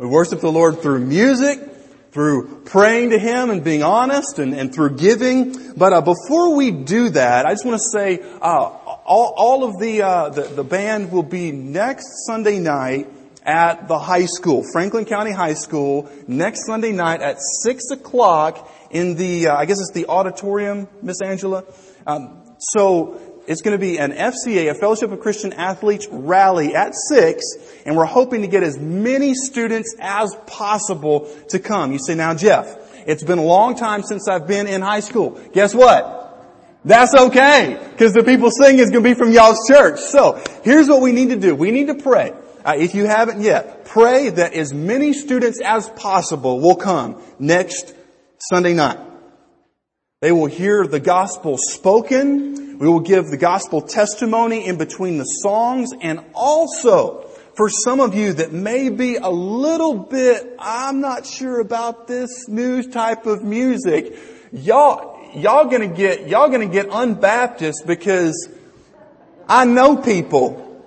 We worship the Lord through music, through praying to Him and being honest and, and through giving. But uh, before we do that, I just want to say uh, all, all of the, uh, the, the band will be next Sunday night at the high school, Franklin County High School, next Sunday night at six o'clock in the uh, I guess it's the auditorium, Miss Angela. Um, so it's going to be an FCA, a Fellowship of Christian Athletes rally at 6, and we're hoping to get as many students as possible to come. You say, now Jeff, it's been a long time since I've been in high school. Guess what? That's okay, because the people singing is going to be from y'all's church. So, here's what we need to do. We need to pray. Uh, if you haven't yet, pray that as many students as possible will come next Sunday night. They will hear the gospel spoken. We will give the gospel testimony in between the songs and also for some of you that may be a little bit, I'm not sure about this new type of music, y'all, y'all gonna get, y'all gonna get unbaptist because I know people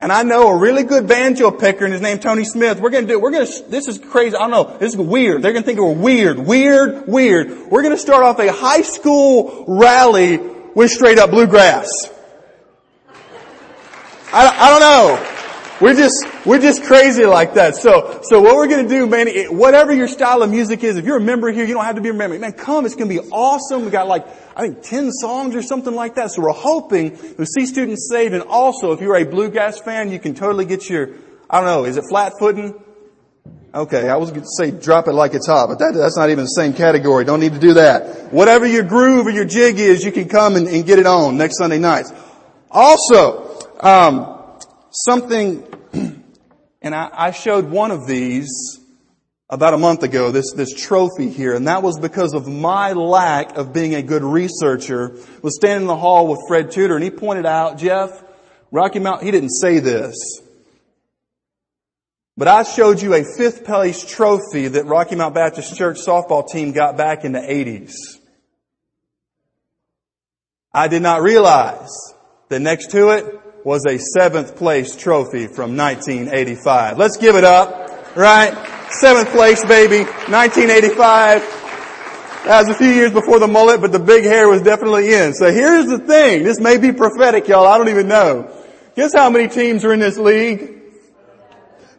and I know a really good banjo picker and his name Tony Smith. We're gonna do, we're gonna, this is crazy. I don't know. This is weird. They're gonna think we're weird, weird, weird. We're gonna start off a high school rally with straight up bluegrass. I, I don't know. We're just, we're just crazy like that. So, so what we're gonna do, man, whatever your style of music is, if you're a member here, you don't have to be a member. Man, come, it's gonna be awesome. We got like, I think 10 songs or something like that. So we're hoping to see students saved. And also, if you're a bluegrass fan, you can totally get your, I don't know, is it flat footing? Okay, I was going to say drop it like it's hot, but that, that's not even the same category. Don't need to do that. Whatever your groove or your jig is, you can come and, and get it on next Sunday nights. Also, um, something, and I, I showed one of these about a month ago, this, this trophy here, and that was because of my lack of being a good researcher. Was standing in the hall with Fred Tudor, and he pointed out, Jeff, Rocky Mountain, he didn't say this, but I showed you a fifth place trophy that Rocky Mount Baptist Church softball team got back in the 80s. I did not realize that next to it was a seventh place trophy from 1985. Let's give it up, right? Seventh place, baby. 1985. That was a few years before the mullet, but the big hair was definitely in. So here's the thing. This may be prophetic, y'all. I don't even know. Guess how many teams are in this league?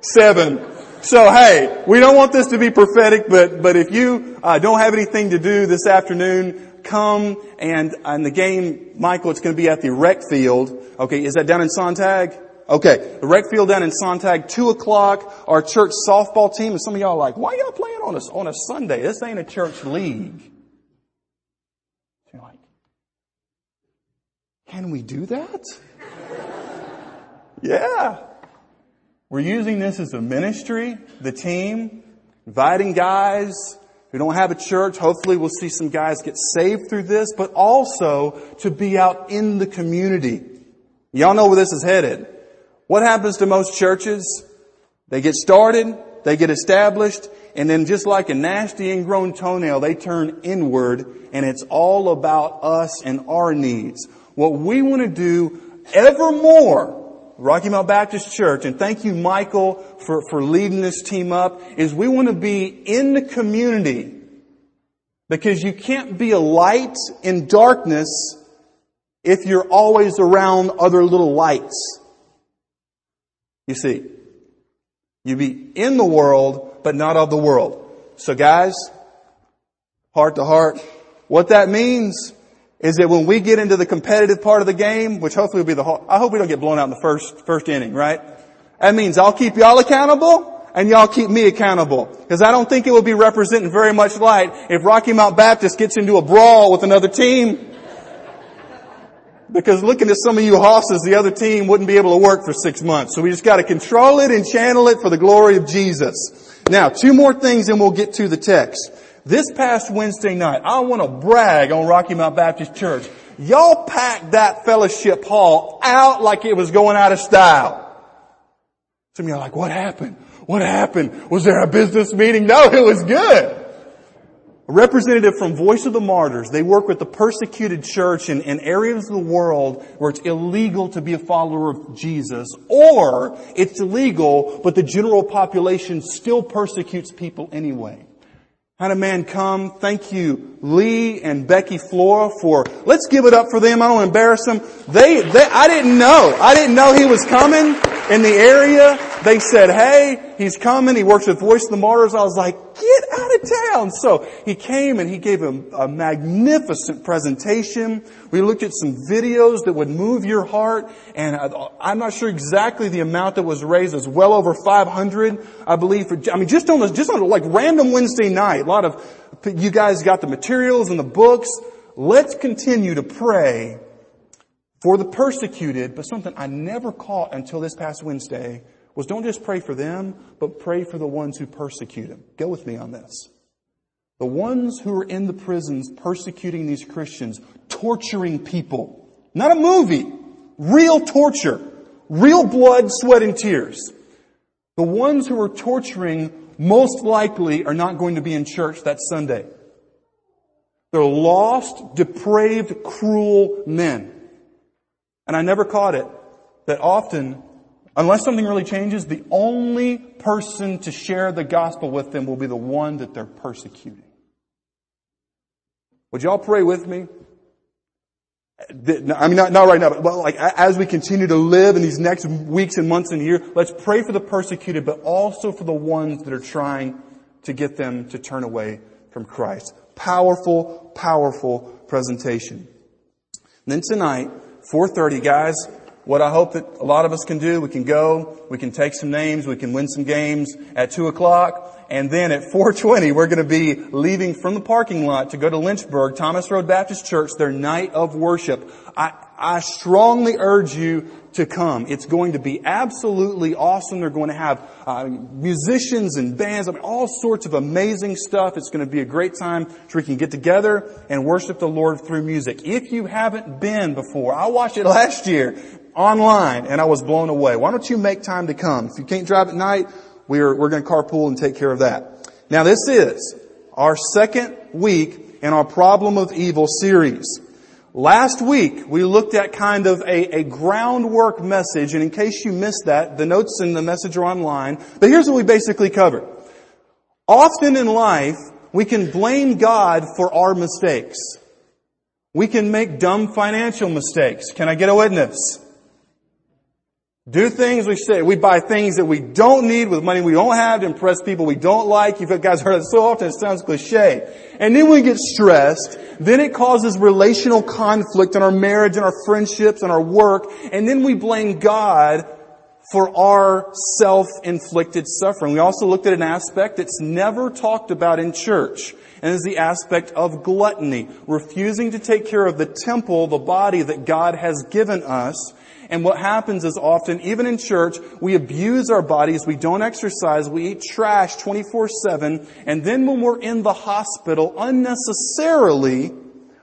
Seven. So hey, we don't want this to be prophetic, but, but if you uh, don't have anything to do this afternoon, come and, and the game, Michael, it's going to be at the rec field. Okay, is that down in Sontag? Okay, the rec field down in Sontag, two o'clock. Our church softball team, and some of y'all are like, why y'all playing on a, on a Sunday? This ain't a church league. You're like, can we do that? yeah. We're using this as a ministry, the team, inviting guys who don't have a church. Hopefully we'll see some guys get saved through this, but also to be out in the community. Y'all know where this is headed. What happens to most churches? They get started, they get established, and then just like a nasty ingrown toenail, they turn inward, and it's all about us and our needs. What we want to do evermore, Rocky Mount Baptist Church, and thank you Michael for, for leading this team up, is we want to be in the community. Because you can't be a light in darkness if you're always around other little lights. You see, you be in the world, but not of the world. So guys, heart to heart, what that means is that when we get into the competitive part of the game, which hopefully will be the whole, I hope we don't get blown out in the first, first inning, right? That means I'll keep y'all accountable and y'all keep me accountable. Because I don't think it will be representing very much light if Rocky Mount Baptist gets into a brawl with another team because looking at some of you hosses, the other team wouldn't be able to work for six months. So we just got to control it and channel it for the glory of Jesus. Now, two more things and we'll get to the text. This past Wednesday night, I want to brag on Rocky Mount Baptist Church. Y'all packed that fellowship hall out like it was going out of style. Some of you are like, what happened? What happened? Was there a business meeting? No, it was good. a representative from Voice of the Martyrs. They work with the persecuted church in, in areas of the world where it's illegal to be a follower of Jesus, or it's illegal, but the general population still persecutes people anyway. Had a man come. Thank you, Lee and Becky Flora for, let's give it up for them. I don't embarrass them. They, they, I didn't know. I didn't know he was coming in the area. They said, hey, he's coming. He works with Voice of the Martyrs. I was like, get out of town. So he came and he gave a, a magnificent presentation. We looked at some videos that would move your heart. And I, am not sure exactly the amount that was raised. It was well over 500, I believe. For, I mean, just on, just on like random Wednesday night. A lot of you guys got the materials and the books. Let's continue to pray for the persecuted, but something I never caught until this past Wednesday was don't just pray for them, but pray for the ones who persecute them. Go with me on this. The ones who are in the prisons persecuting these Christians, torturing people. Not a movie. Real torture. Real blood, sweat, and tears. The ones who are torturing most likely are not going to be in church that Sunday. They're lost, depraved, cruel men. And I never caught it that often, unless something really changes, the only person to share the gospel with them will be the one that they're persecuting. Would y'all pray with me? I mean, not, not right now, but like as we continue to live in these next weeks and months and year, let's pray for the persecuted, but also for the ones that are trying to get them to turn away from Christ. Powerful, powerful presentation. And then tonight, 4.30, guys, what I hope that a lot of us can do, we can go, we can take some names, we can win some games at 2 o'clock, and then at 4.20, we're going to be leaving from the parking lot to go to Lynchburg, Thomas Road Baptist Church, their night of worship. I, I strongly urge you to come. It's going to be absolutely awesome. They're going to have uh, musicians and bands, I mean, all sorts of amazing stuff. It's going to be a great time so we can get together and worship the Lord through music. If you haven't been before, I watched it last year online and I was blown away. Why don't you make time to come? If you can't drive at night, we're, we're going to carpool and take care of that. Now this is our second week in our Problem of Evil series. Last week, we looked at kind of a, a, groundwork message, and in case you missed that, the notes in the message are online. But here's what we basically covered. Often in life, we can blame God for our mistakes. We can make dumb financial mistakes. Can I get a witness? Do things we say. We buy things that we don't need with money we don't have to impress people we don't like. You've guys heard it so often, it sounds cliche. And then we get stressed. Then it causes relational conflict in our marriage and our friendships and our work. And then we blame God for our self-inflicted suffering. We also looked at an aspect that's never talked about in church. And is the aspect of gluttony. Refusing to take care of the temple, the body that God has given us and what happens is often, even in church, we abuse our bodies, we don't exercise, we eat trash 24-7, and then when we're in the hospital, unnecessarily,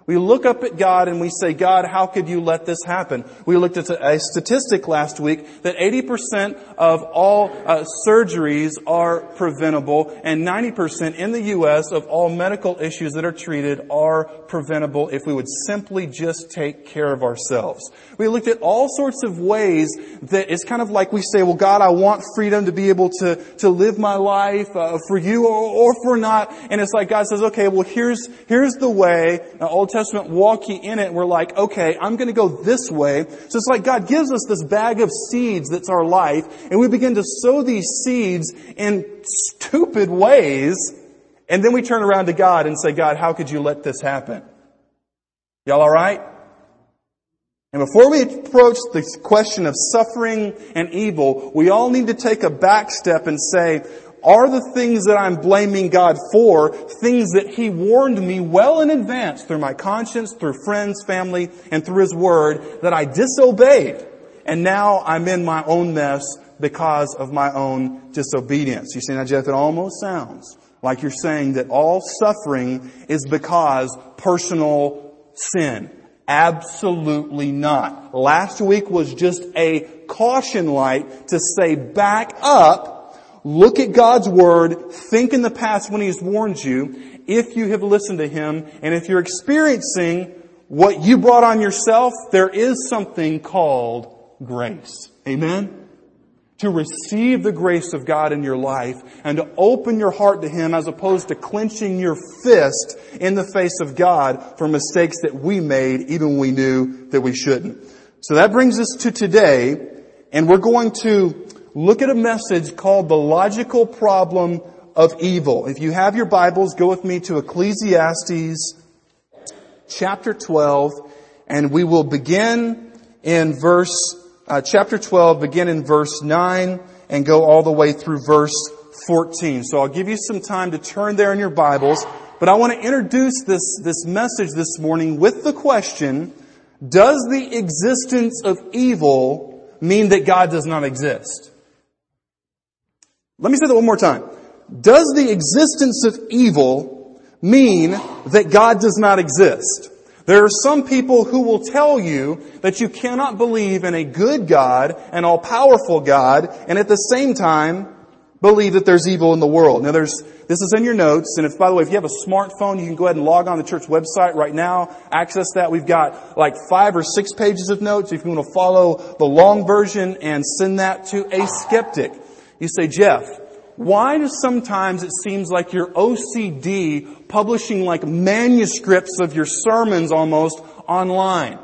we look up at God and we say, God, how could you let this happen? We looked at a statistic last week that 80% of all uh, surgeries are preventable and 90% in the U.S. of all medical issues that are treated are preventable if we would simply just take care of ourselves. We looked at all sorts of ways that it's kind of like we say, well, God, I want freedom to be able to, to live my life uh, for you or, or for not. And it's like God says, okay, well, here's, here's the way. Old Testament walk ye in it. We're like, okay, I'm to go this way. So it's like God gives us this bag of seeds that's our life, and we begin to sow these seeds in stupid ways, and then we turn around to God and say, God, how could you let this happen? Y'all alright? And before we approach the question of suffering and evil, we all need to take a back step and say, are the things that I'm blaming God for things that He warned me well in advance through my conscience, through friends, family, and through His Word that I disobeyed? And now I'm in my own mess because of my own disobedience. You see now, Jeff, it almost sounds like you're saying that all suffering is because personal sin. Absolutely not. Last week was just a caution light to say back up Look at God's Word, think in the past when He's warned you, if you have listened to Him and if you're experiencing what you brought on yourself, there is something called grace. Amen? to receive the grace of God in your life and to open your heart to Him as opposed to clenching your fist in the face of God for mistakes that we made even when we knew that we shouldn't. So that brings us to today and we're going to look at a message called the logical problem of evil. If you have your Bibles, go with me to Ecclesiastes chapter 12 and we will begin in verse uh, chapter 12, begin in verse 9 and go all the way through verse 14. So I'll give you some time to turn there in your Bibles, but I want to introduce this, this message this morning with the question, does the existence of evil mean that God does not exist? Let me say that one more time. Does the existence of evil mean that God does not exist? There are some people who will tell you that you cannot believe in a good God, an all-powerful God, and at the same time believe that there's evil in the world. Now there's, this is in your notes, and if, by the way, if you have a smartphone, you can go ahead and log on the church website right now, access that. We've got like five or six pages of notes if you want to follow the long version and send that to a skeptic. You say, Jeff, why does sometimes it seems like you're OCD publishing like manuscripts of your sermons almost online?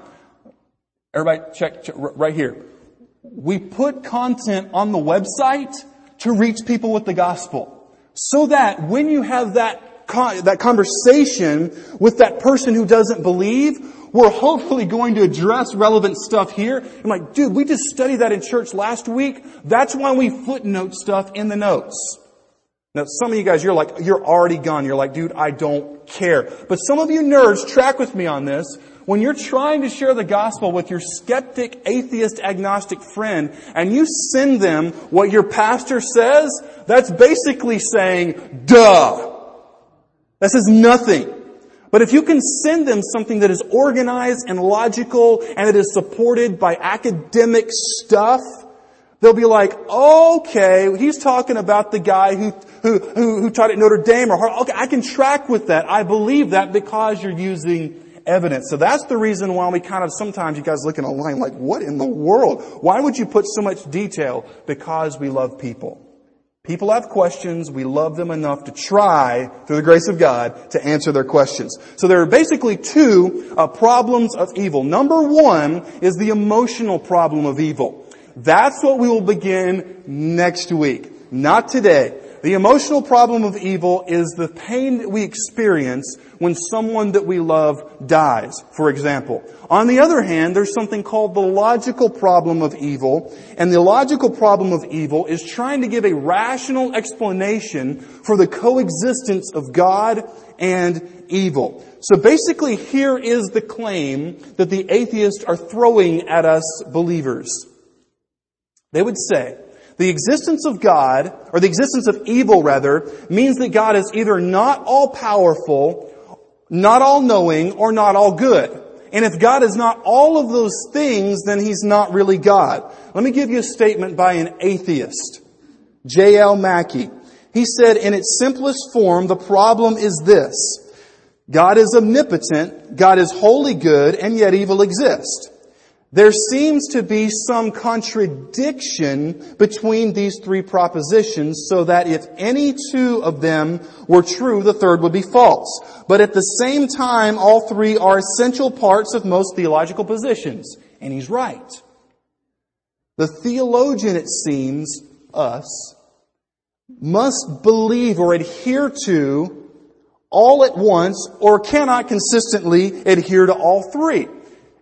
Everybody check, check right here. We put content on the website to reach people with the gospel. So that when you have that, that conversation with that person who doesn't believe, we're hopefully going to address relevant stuff here. I'm like, dude, we just studied that in church last week. That's why we footnote stuff in the notes. Now, some of you guys, you're like, you're already gone. You're like, dude, I don't care. But some of you nerds, track with me on this. When you're trying to share the gospel with your skeptic, atheist, agnostic friend, and you send them what your pastor says, that's basically saying, duh. That says nothing. But if you can send them something that is organized and logical and it is supported by academic stuff, they'll be like, okay, he's talking about the guy who, who, who, who taught at Notre Dame or Harvard. Okay, I can track with that. I believe that because you're using evidence. So that's the reason why we kind of sometimes you guys look in a line like, what in the world? Why would you put so much detail? Because we love people. People have questions. We love them enough to try, through the grace of God, to answer their questions. So there are basically two uh, problems of evil. Number one is the emotional problem of evil. That's what we will begin next week. Not today. The emotional problem of evil is the pain that we experience when someone that we love dies, for example. On the other hand, there's something called the logical problem of evil, and the logical problem of evil is trying to give a rational explanation for the coexistence of God and evil. So basically here is the claim that the atheists are throwing at us believers. They would say, the existence of God, or the existence of evil rather, means that God is either not all powerful, not all knowing, or not all good. And if God is not all of those things, then He's not really God. Let me give you a statement by an atheist. J.L. Mackie. He said, in its simplest form, the problem is this. God is omnipotent, God is wholly good, and yet evil exists. There seems to be some contradiction between these three propositions so that if any two of them were true, the third would be false. But at the same time, all three are essential parts of most theological positions. And he's right. The theologian, it seems, us, must believe or adhere to all at once or cannot consistently adhere to all three.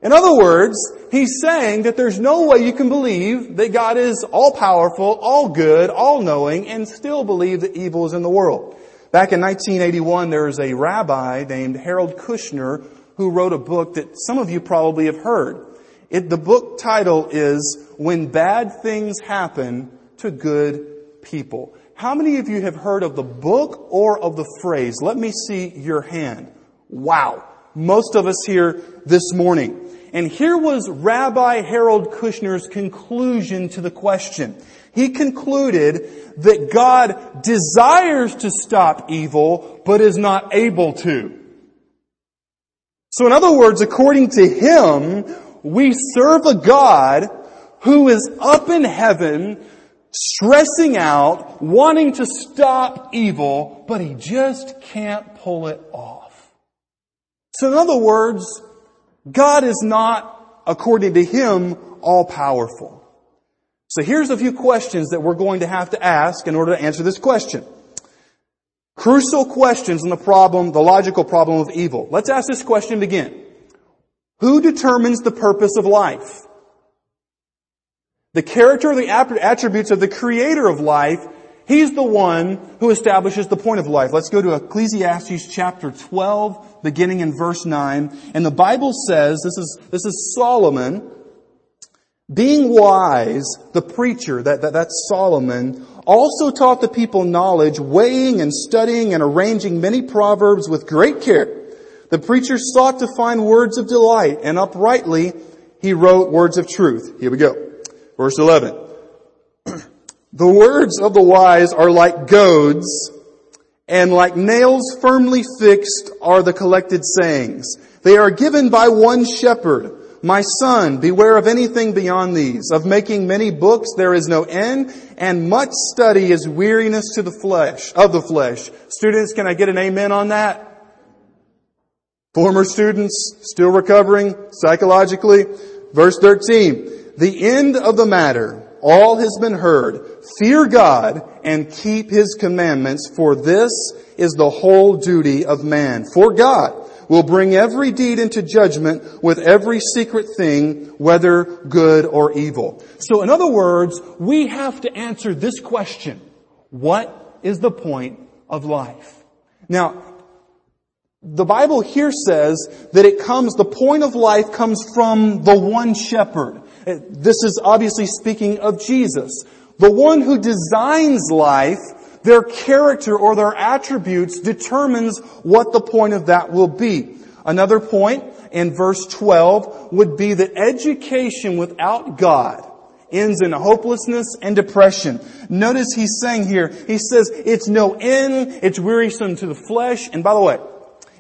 In other words, he's saying that there's no way you can believe that God is all powerful, all good, all knowing, and still believe that evil is in the world. Back in 1981, there was a rabbi named Harold Kushner who wrote a book that some of you probably have heard. It, the book title is When Bad Things Happen to Good People. How many of you have heard of the book or of the phrase? Let me see your hand. Wow. Most of us here this morning. And here was Rabbi Harold Kushner's conclusion to the question. He concluded that God desires to stop evil, but is not able to. So in other words, according to him, we serve a God who is up in heaven, stressing out, wanting to stop evil, but he just can't pull it off. So in other words, God is not, according to him, all powerful. So here's a few questions that we're going to have to ask in order to answer this question. Crucial questions on the problem, the logical problem of evil. Let's ask this question again. Who determines the purpose of life? The character or the attributes of the creator of life, he's the one who establishes the point of life. Let's go to Ecclesiastes chapter 12, beginning in verse 9. And the Bible says, this is, this is Solomon, being wise, the preacher, that, that, that's Solomon, also taught the people knowledge, weighing and studying and arranging many proverbs with great care. The preacher sought to find words of delight, and uprightly he wrote words of truth. Here we go. Verse 11. the words of the wise are like goads, and like nails firmly fixed are the collected sayings. They are given by one shepherd. My son, beware of anything beyond these. Of making many books there is no end, and much study is weariness to the flesh, of the flesh. Students, can I get an amen on that? Former students, still recovering psychologically. Verse 13. The end of the matter, all has been heard. Fear God and keep His commandments, for this is the whole duty of man. For God will bring every deed into judgment with every secret thing, whether good or evil. So in other words, we have to answer this question. What is the point of life? Now, the Bible here says that it comes, the point of life comes from the one shepherd. This is obviously speaking of Jesus. The one who designs life, their character or their attributes determines what the point of that will be. Another point in verse 12 would be that education without God ends in hopelessness and depression. Notice he's saying here, he says, it's no end, it's wearisome to the flesh. And by the way,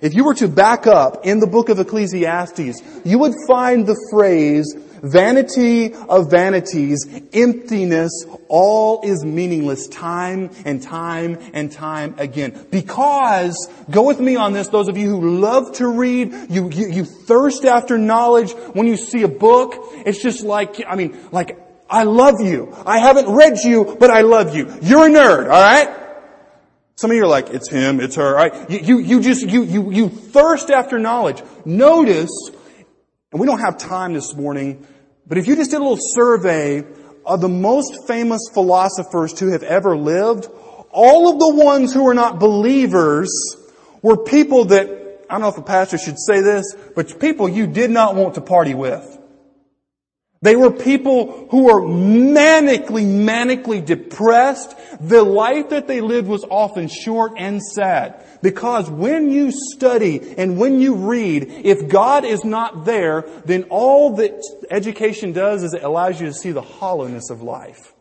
if you were to back up in the book of Ecclesiastes, you would find the phrase, vanity of vanities, emptiness, all is meaningless time and time and time again. Because, go with me on this, those of you who love to read, you, you, you thirst after knowledge, when you see a book, it's just like, I mean, like, I love you. I haven't read you, but I love you. You're a nerd, alright? Some of you are like, it's him, it's her, right? You, you, you just, you, you, you thirst after knowledge. Notice, and we don't have time this morning, but if you just did a little survey of the most famous philosophers to have ever lived, all of the ones who were not believers were people that, I don't know if a pastor should say this, but people you did not want to party with. They were people who were manically, manically depressed. The life that they lived was often short and sad. Because when you study and when you read, if God is not there, then all that education does is it allows you to see the hollowness of life.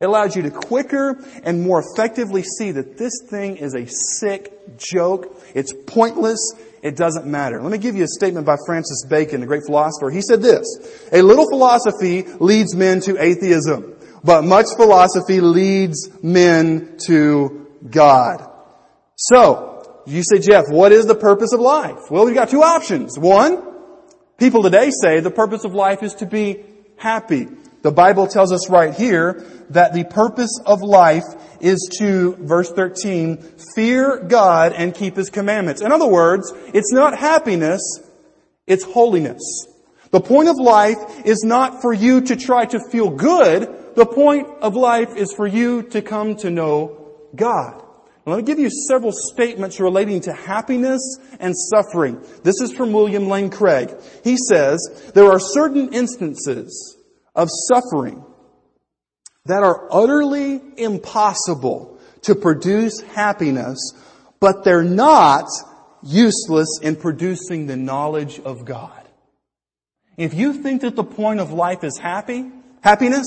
It allows you to quicker and more effectively see that this thing is a sick joke. It's pointless. It doesn't matter. Let me give you a statement by Francis Bacon, the great philosopher. He said this, a little philosophy leads men to atheism, but much philosophy leads men to God. So, you say, Jeff, what is the purpose of life? Well, we've got two options. One, people today say the purpose of life is to be happy. The Bible tells us right here that the purpose of life is to, verse 13, fear God and keep His commandments. In other words, it's not happiness, it's holiness. The point of life is not for you to try to feel good. The point of life is for you to come to know God. Let me give you several statements relating to happiness and suffering. This is from William Lane Craig. He says, there are certain instances of suffering that are utterly impossible to produce happiness, but they're not useless in producing the knowledge of God. If you think that the point of life is happy, happiness,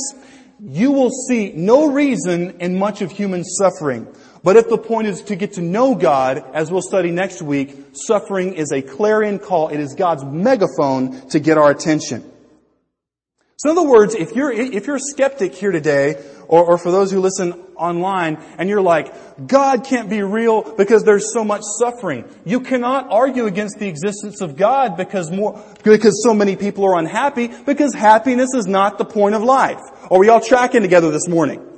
you will see no reason in much of human suffering. But if the point is to get to know God, as we'll study next week, suffering is a clarion call. It is God's megaphone to get our attention. So in other words, if you're, if you're a skeptic here today, or, or for those who listen online, and you're like, God can't be real because there's so much suffering. You cannot argue against the existence of God because more, because so many people are unhappy, because happiness is not the point of life. Are we all tracking together this morning?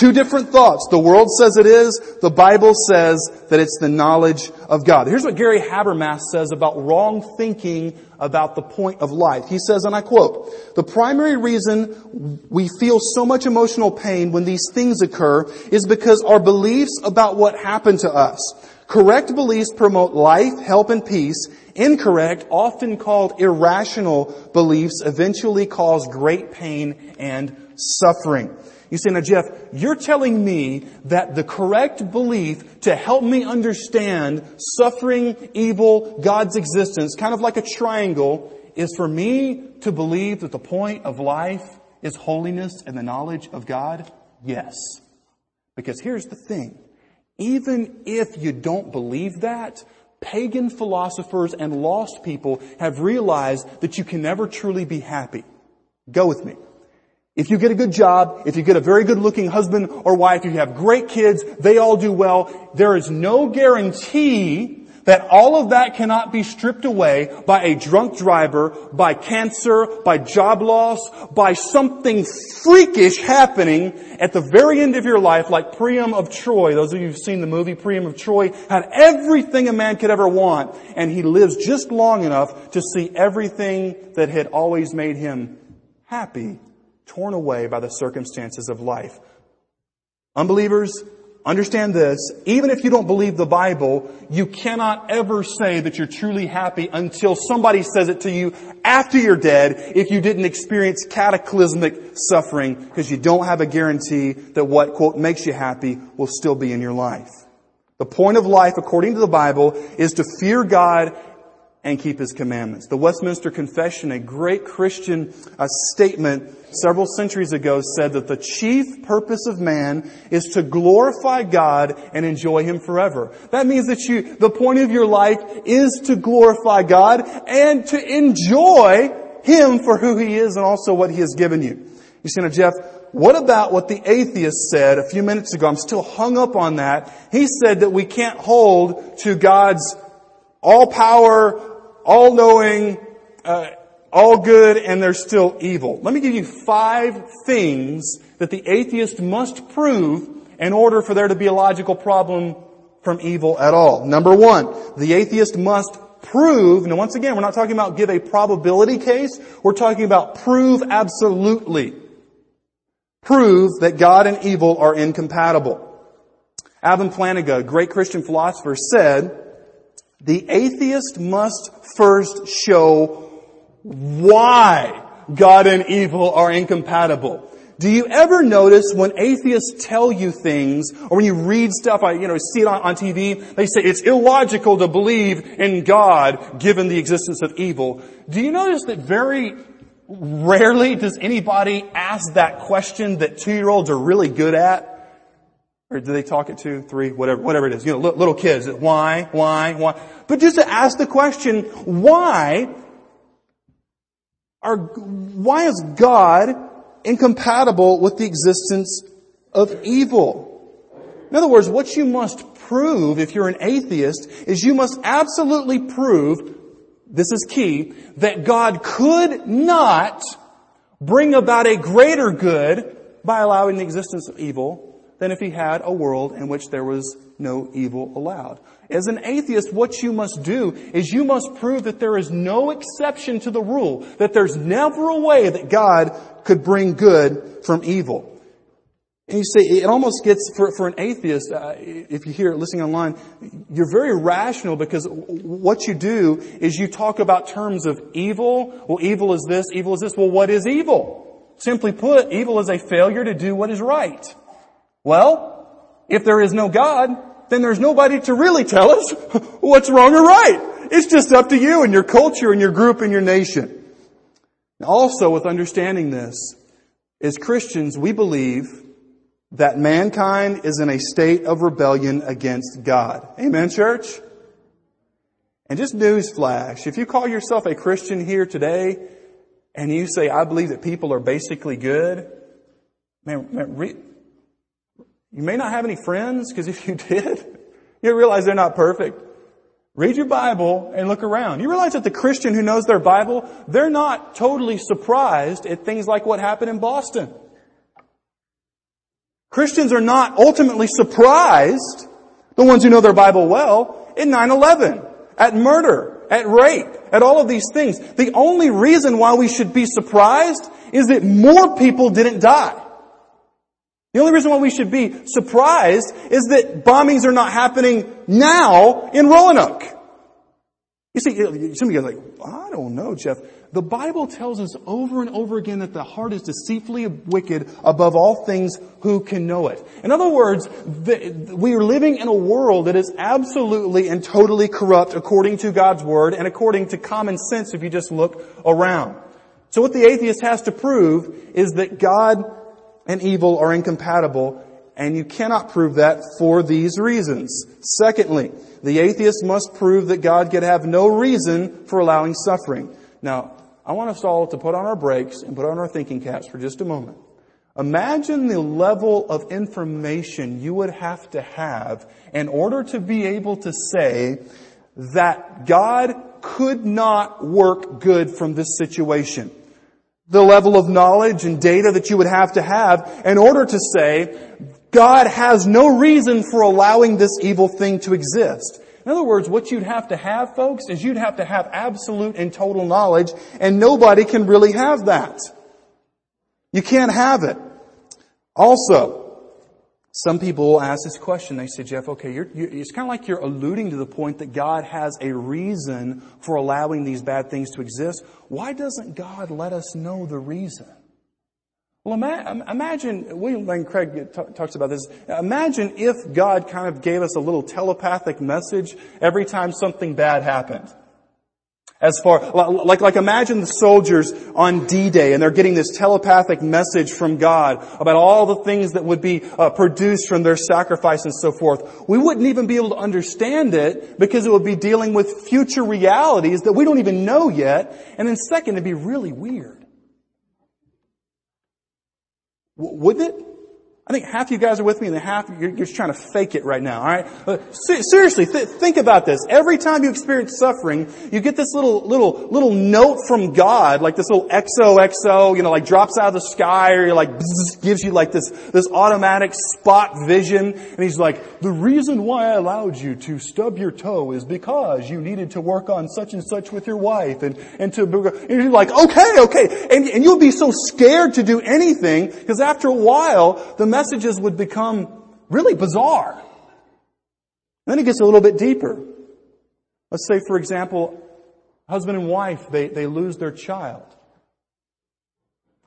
Two different thoughts. The world says it is. The Bible says that it's the knowledge of God. Here's what Gary Habermas says about wrong thinking about the point of life. He says, and I quote, the primary reason we feel so much emotional pain when these things occur is because our beliefs about what happened to us. Correct beliefs promote life, help, and peace. Incorrect, often called irrational beliefs eventually cause great pain and suffering. You say, now Jeff, you're telling me that the correct belief to help me understand suffering, evil, God's existence, kind of like a triangle, is for me to believe that the point of life is holiness and the knowledge of God? Yes. Because here's the thing. Even if you don't believe that, pagan philosophers and lost people have realized that you can never truly be happy. Go with me. If you get a good job, if you get a very good looking husband or wife, if you have great kids, they all do well, there is no guarantee that all of that cannot be stripped away by a drunk driver, by cancer, by job loss, by something freakish happening at the very end of your life like Priam of Troy. Those of you who've seen the movie Priam of Troy had everything a man could ever want and he lives just long enough to see everything that had always made him happy torn away by the circumstances of life. Unbelievers, understand this. Even if you don't believe the Bible, you cannot ever say that you're truly happy until somebody says it to you after you're dead if you didn't experience cataclysmic suffering because you don't have a guarantee that what, quote, makes you happy will still be in your life. The point of life, according to the Bible, is to fear God and keep His commandments. The Westminster Confession, a great Christian uh, statement several centuries ago said that the chief purpose of man is to glorify God and enjoy Him forever. That means that you, the point of your life is to glorify God and to enjoy Him for who He is and also what He has given you. You see now Jeff, what about what the atheist said a few minutes ago? I'm still hung up on that. He said that we can't hold to God's all power, all knowing, uh, all good and they're still evil. Let me give you five things that the atheist must prove in order for there to be a logical problem from evil at all. Number one, the atheist must prove, now once again, we're not talking about give a probability case, we're talking about prove absolutely. Prove that God and evil are incompatible. Alvin Plantinga, a great Christian philosopher, said, the atheist must first show why God and evil are incompatible. Do you ever notice when atheists tell you things, or when you read stuff, you know, see it on, on TV, they say it's illogical to believe in God given the existence of evil. Do you notice that very rarely does anybody ask that question that two-year-olds are really good at? Or do they talk at two, three, whatever, whatever it is? You know, little kids. Why, why, why? But just to ask the question, why are, why is God incompatible with the existence of evil? In other words, what you must prove if you're an atheist is you must absolutely prove, this is key, that God could not bring about a greater good by allowing the existence of evil than if he had a world in which there was no evil allowed. As an atheist, what you must do is you must prove that there is no exception to the rule, that there's never a way that God could bring good from evil. And you see, it almost gets, for, for an atheist, uh, if you hear it listening online, you're very rational because what you do is you talk about terms of evil. Well, evil is this, evil is this. Well, what is evil? Simply put, evil is a failure to do what is right. Well, if there is no God, then there's nobody to really tell us what's wrong or right. It's just up to you and your culture and your group and your nation. Also, with understanding this, as Christians, we believe that mankind is in a state of rebellion against God. Amen, church? And just newsflash, if you call yourself a Christian here today and you say, I believe that people are basically good, man, man re- you may not have any friends because if you did, you realize they're not perfect. Read your Bible and look around. You realize that the Christian who knows their Bible, they're not totally surprised at things like what happened in Boston. Christians are not ultimately surprised, the ones who know their Bible well, in 9-11, at murder, at rape, at all of these things. The only reason why we should be surprised is that more people didn't die. The only reason why we should be surprised is that bombings are not happening now in Roanoke. You see, some of you are like, I don't know, Jeff. The Bible tells us over and over again that the heart is deceitfully wicked above all things. Who can know it? In other words, the, we are living in a world that is absolutely and totally corrupt according to God's Word and according to common sense if you just look around. So what the atheist has to prove is that God and evil are incompatible and you cannot prove that for these reasons. Secondly, the atheist must prove that God could have no reason for allowing suffering. Now, I want us all to put on our brakes and put on our thinking caps for just a moment. Imagine the level of information you would have to have in order to be able to say that God could not work good from this situation. The level of knowledge and data that you would have to have in order to say God has no reason for allowing this evil thing to exist. In other words, what you'd have to have, folks, is you'd have to have absolute and total knowledge, and nobody can really have that. You can't have it. Also, some people will ask this question. They say, Jeff, okay, you're, you, it's kind of like you're alluding to the point that God has a reason for allowing these bad things to exist. Why doesn't God let us know the reason? Well, imagine, William Lane Craig talks about this. Imagine if God kind of gave us a little telepathic message every time something bad happened. As far, like, like imagine the soldiers on D-Day and they're getting this telepathic message from God about all the things that would be uh, produced from their sacrifice and so forth. We wouldn't even be able to understand it because it would be dealing with future realities that we don't even know yet. And then second, it'd be really weird. Wouldn't it? I think half of you guys are with me and the half you're, you're just trying to fake it right now, alright? Uh, seriously, th- think about this. Every time you experience suffering, you get this little, little, little note from God, like this little XOXO, you know, like drops out of the sky or like bzz, gives you like this, this automatic spot vision. And he's like, the reason why I allowed you to stub your toe is because you needed to work on such and such with your wife and, and to, and you're like, okay, okay. And, and you'll be so scared to do anything because after a while, the messages would become really bizarre. then it gets a little bit deeper. Let's say, for example, husband and wife, they, they lose their child.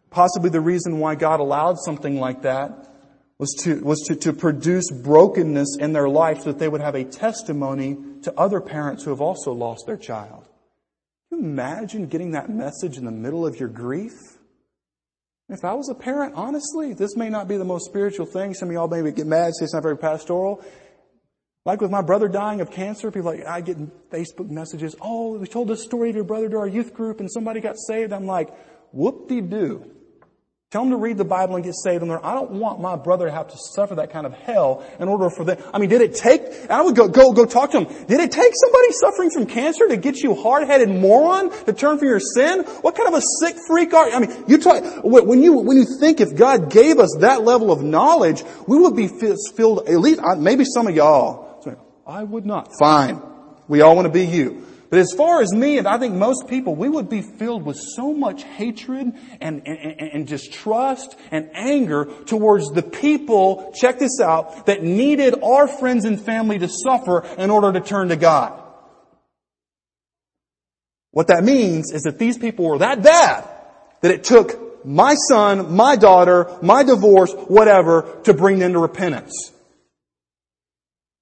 Possibly the reason why God allowed something like that was to, was to, to produce brokenness in their life so that they would have a testimony to other parents who have also lost their child. Can you imagine getting that message in the middle of your grief? If I was a parent, honestly, this may not be the most spiritual thing. Some of y'all maybe get mad, say it's not very pastoral. Like with my brother dying of cancer, people like, I get Facebook messages, oh, we told this story of your brother to our youth group and somebody got saved. I'm like, whoop-de-doo. Tell them to read the Bible and get saved. And I don't want my brother to have to suffer that kind of hell in order for them. I mean, did it take, I would go, go, go talk to him. Did it take somebody suffering from cancer to get you hard-headed moron to turn from your sin? What kind of a sick freak are you? I mean, you talk, when you, when you think if God gave us that level of knowledge, we would be filled, at least, maybe some of y'all. I would not. Fine. We all want to be you. But as far as me, and I think most people, we would be filled with so much hatred and, and, and, distrust and anger towards the people, check this out, that needed our friends and family to suffer in order to turn to God. What that means is that these people were that bad that it took my son, my daughter, my divorce, whatever, to bring them to repentance.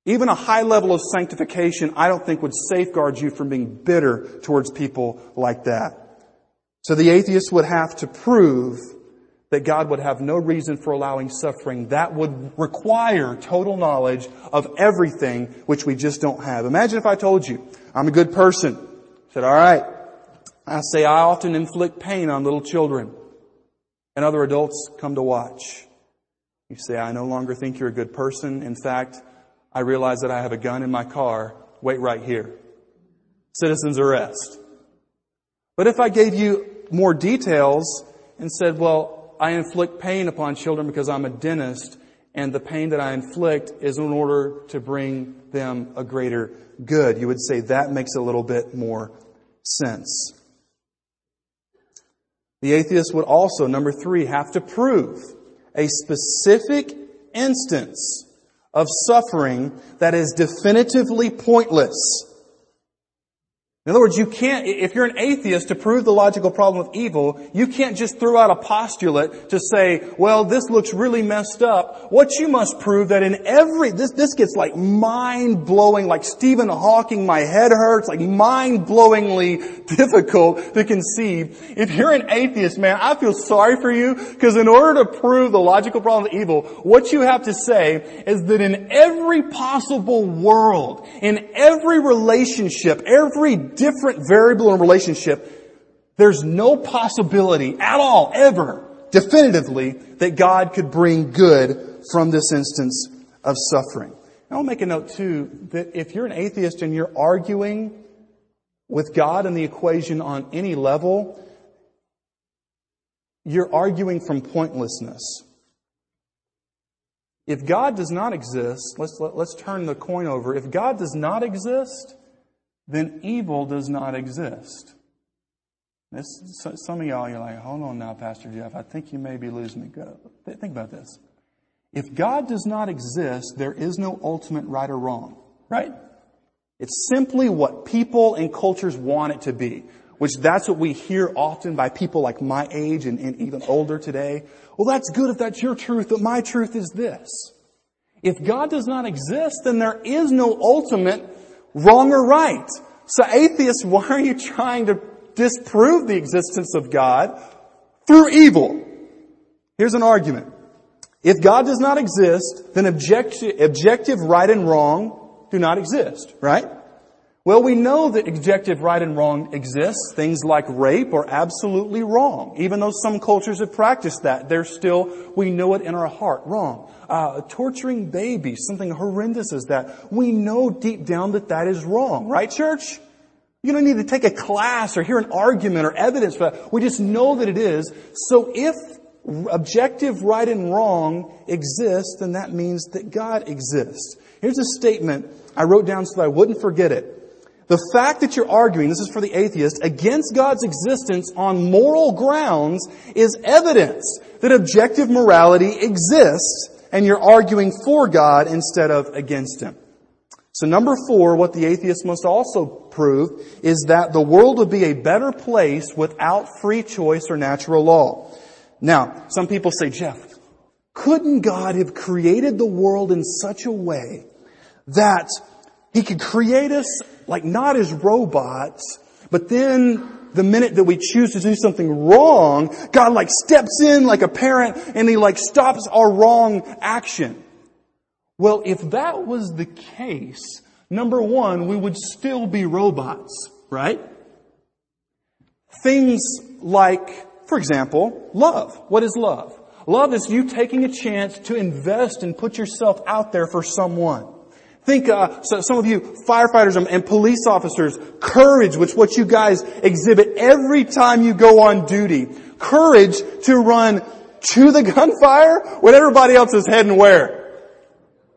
Even a high level of sanctification, I don't think would safeguard you from being bitter towards people like that. So the atheist would have to prove that God would have no reason for allowing suffering. That would require total knowledge of everything which we just don't have. Imagine if I told you, I'm a good person. I said, alright. I say I often inflict pain on little children and other adults come to watch. You say, I no longer think you're a good person. In fact, I realize that I have a gun in my car. Wait right here. Citizen's arrest. But if I gave you more details and said, well, I inflict pain upon children because I'm a dentist, and the pain that I inflict is in order to bring them a greater good. You would say that makes a little bit more sense. The atheist would also, number three, have to prove a specific instance of suffering that is definitively pointless in other words, you can't, if you're an atheist to prove the logical problem of evil, you can't just throw out a postulate to say, well, this looks really messed up. What you must prove that in every, this, this gets like mind blowing, like Stephen Hawking, my head hurts, like mind blowingly difficult to conceive. If you're an atheist, man, I feel sorry for you because in order to prove the logical problem of evil, what you have to say is that in every possible world, in every relationship, every different variable in relationship, there's no possibility at all, ever, definitively, that God could bring good from this instance of suffering. I'll make a note too, that if you're an atheist and you're arguing with God in the equation on any level, you're arguing from pointlessness. If God does not exist, let's, let, us let us turn the coin over. If God does not exist, then evil does not exist. This, some of y'all, you're like, hold on now, Pastor Jeff. I think you may be losing me. Go. Think about this. If God does not exist, there is no ultimate right or wrong, right? It's simply what people and cultures want it to be, which that's what we hear often by people like my age and, and even older today. Well, that's good if that's your truth, but my truth is this. If God does not exist, then there is no ultimate wrong or right. So atheists, why are you trying to disprove the existence of God through evil? Here's an argument. If God does not exist, then objective, objective right and wrong do not exist, right? Well, we know that objective right and wrong exists. Things like rape are absolutely wrong. Even though some cultures have practiced that, they're still, we know it in our heart, wrong. Uh, torturing babies, something horrendous as that, we know deep down that that is wrong, right church? You don't need to take a class or hear an argument or evidence for that. We just know that it is. So if objective right and wrong exists, then that means that God exists. Here's a statement I wrote down so that I wouldn't forget it. The fact that you're arguing, this is for the atheist, against God's existence on moral grounds is evidence that objective morality exists and you're arguing for God instead of against Him. So number four, what the atheist must also prove is that the world would be a better place without free choice or natural law. Now, some people say, Jeff, couldn't God have created the world in such a way that He could create us like not as robots, but then the minute that we choose to do something wrong, God like steps in like a parent and He like stops our wrong action. Well, if that was the case, number one, we would still be robots, right? Things like, for example, love. What is love? Love is you taking a chance to invest and put yourself out there for someone. Think, uh, so some of you firefighters and police officers, courage, which what you guys exhibit every time you go on duty. Courage to run to the gunfire when everybody else is heading where?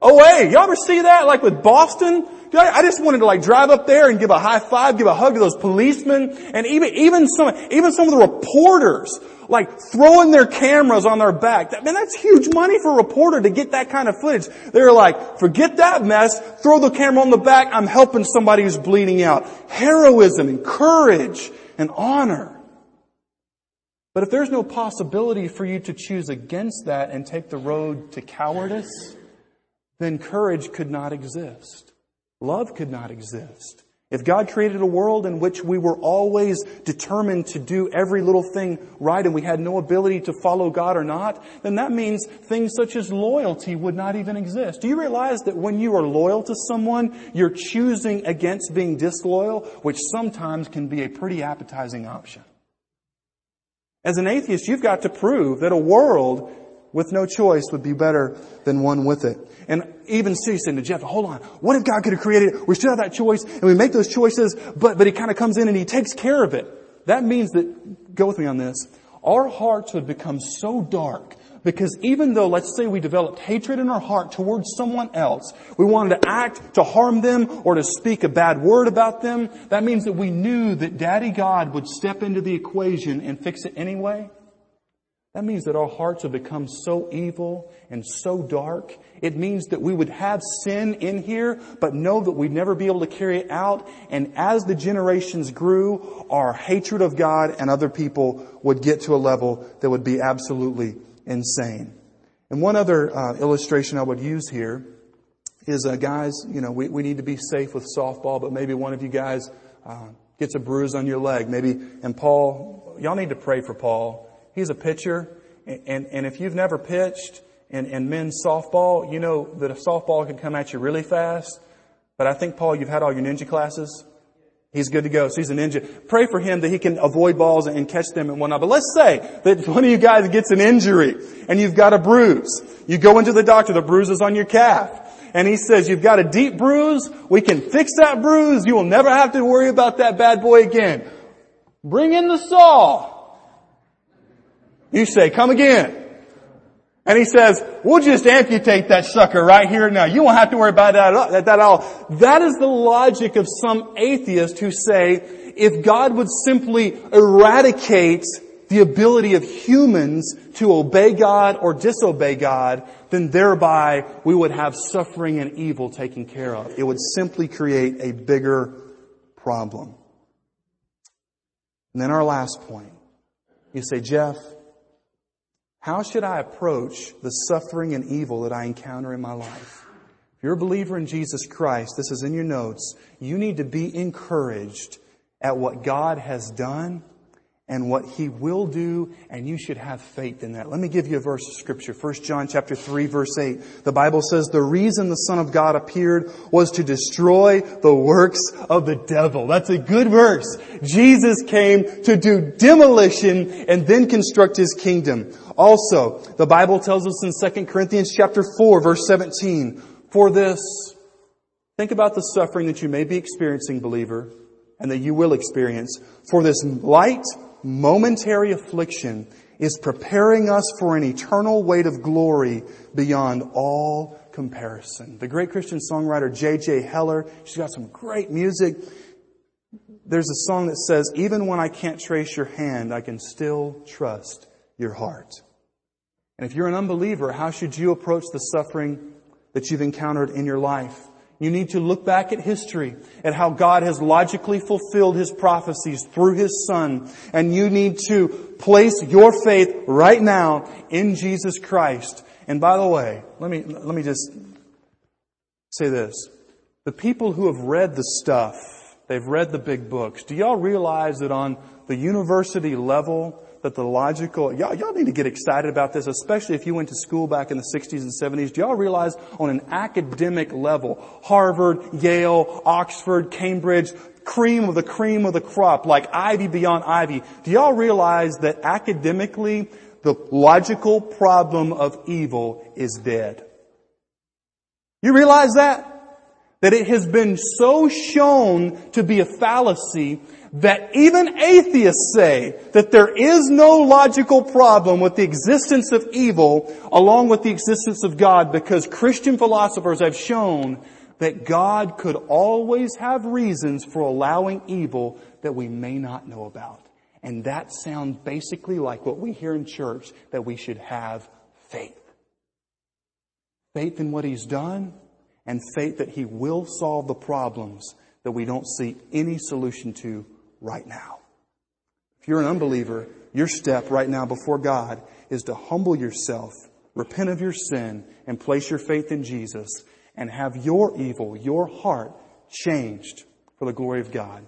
Away. Y'all ever see that? Like with Boston? I just wanted to like drive up there and give a high five, give a hug to those policemen, and even, even some, even some of the reporters like throwing their cameras on their back. That, man, that's huge money for a reporter to get that kind of footage. They're like, forget that mess, throw the camera on the back, I'm helping somebody who's bleeding out. Heroism and courage and honor. But if there's no possibility for you to choose against that and take the road to cowardice, then courage could not exist. Love could not exist. If God created a world in which we were always determined to do every little thing right and we had no ability to follow God or not, then that means things such as loyalty would not even exist. Do you realize that when you are loyal to someone, you're choosing against being disloyal, which sometimes can be a pretty appetizing option? As an atheist, you've got to prove that a world with no choice would be better than one with it. And even Sue said to Jeff, hold on, what if God could have created it? We still have that choice and we make those choices, but, but he kind of comes in and he takes care of it. That means that, go with me on this, our hearts would become so dark because even though, let's say we developed hatred in our heart towards someone else, we wanted to act to harm them or to speak a bad word about them, that means that we knew that Daddy God would step into the equation and fix it anyway. That means that our hearts have become so evil and so dark. It means that we would have sin in here, but know that we'd never be able to carry it out. And as the generations grew, our hatred of God and other people would get to a level that would be absolutely insane. And one other uh, illustration I would use here is, uh, guys, you know, we, we need to be safe with softball, but maybe one of you guys uh, gets a bruise on your leg. Maybe, and Paul, y'all need to pray for Paul He's a pitcher. And, and if you've never pitched in, in men's softball, you know that a softball can come at you really fast. But I think, Paul, you've had all your ninja classes. He's good to go. So he's a ninja. Pray for him that he can avoid balls and catch them and whatnot. But let's say that one of you guys gets an injury and you've got a bruise. You go into the doctor, the bruise is on your calf. And he says, you've got a deep bruise. We can fix that bruise. You will never have to worry about that bad boy again. Bring in the saw. You say, come again. And he says, we'll just amputate that sucker right here now. You won't have to worry about that, at all. That is the logic of some atheists who say, if God would simply eradicate the ability of humans to obey God or disobey God, then thereby we would have suffering and evil taken care of. It would simply create a bigger problem. And then our last point. You say, Jeff, how should I approach the suffering and evil that I encounter in my life? If you're a believer in Jesus Christ, this is in your notes, you need to be encouraged at what God has done and what he will do, and you should have faith in that. Let me give you a verse of scripture. 1 John chapter 3 verse 8. The Bible says, the reason the Son of God appeared was to destroy the works of the devil. That's a good verse. Jesus came to do demolition and then construct his kingdom. Also, the Bible tells us in 2 Corinthians chapter 4 verse 17, for this, think about the suffering that you may be experiencing, believer, and that you will experience. For this light momentary affliction is preparing us for an eternal weight of glory beyond all comparison. The great Christian songwriter J.J. Heller, she's got some great music. There's a song that says, even when I can't trace your hand, I can still trust your heart. And if you're an unbeliever, how should you approach the suffering that you've encountered in your life? You need to look back at history, at how God has logically fulfilled His prophecies through His Son. And you need to place your faith right now in Jesus Christ. And by the way, let me, let me just say this. The people who have read the stuff, they've read the big books, do y'all realize that on the university level, that the logical, y'all, y'all need to get excited about this, especially if you went to school back in the 60s and 70s. Do y'all realize on an academic level, Harvard, Yale, Oxford, Cambridge, cream of the cream of the crop, like ivy beyond ivy. Do y'all realize that academically, the logical problem of evil is dead? You realize that? That it has been so shown to be a fallacy that even atheists say that there is no logical problem with the existence of evil along with the existence of God because Christian philosophers have shown that God could always have reasons for allowing evil that we may not know about. And that sounds basically like what we hear in church, that we should have faith. Faith in what He's done and faith that He will solve the problems that we don't see any solution to right now. If you're an unbeliever, your step right now before God is to humble yourself, repent of your sin, and place your faith in Jesus and have your evil, your heart changed for the glory of God.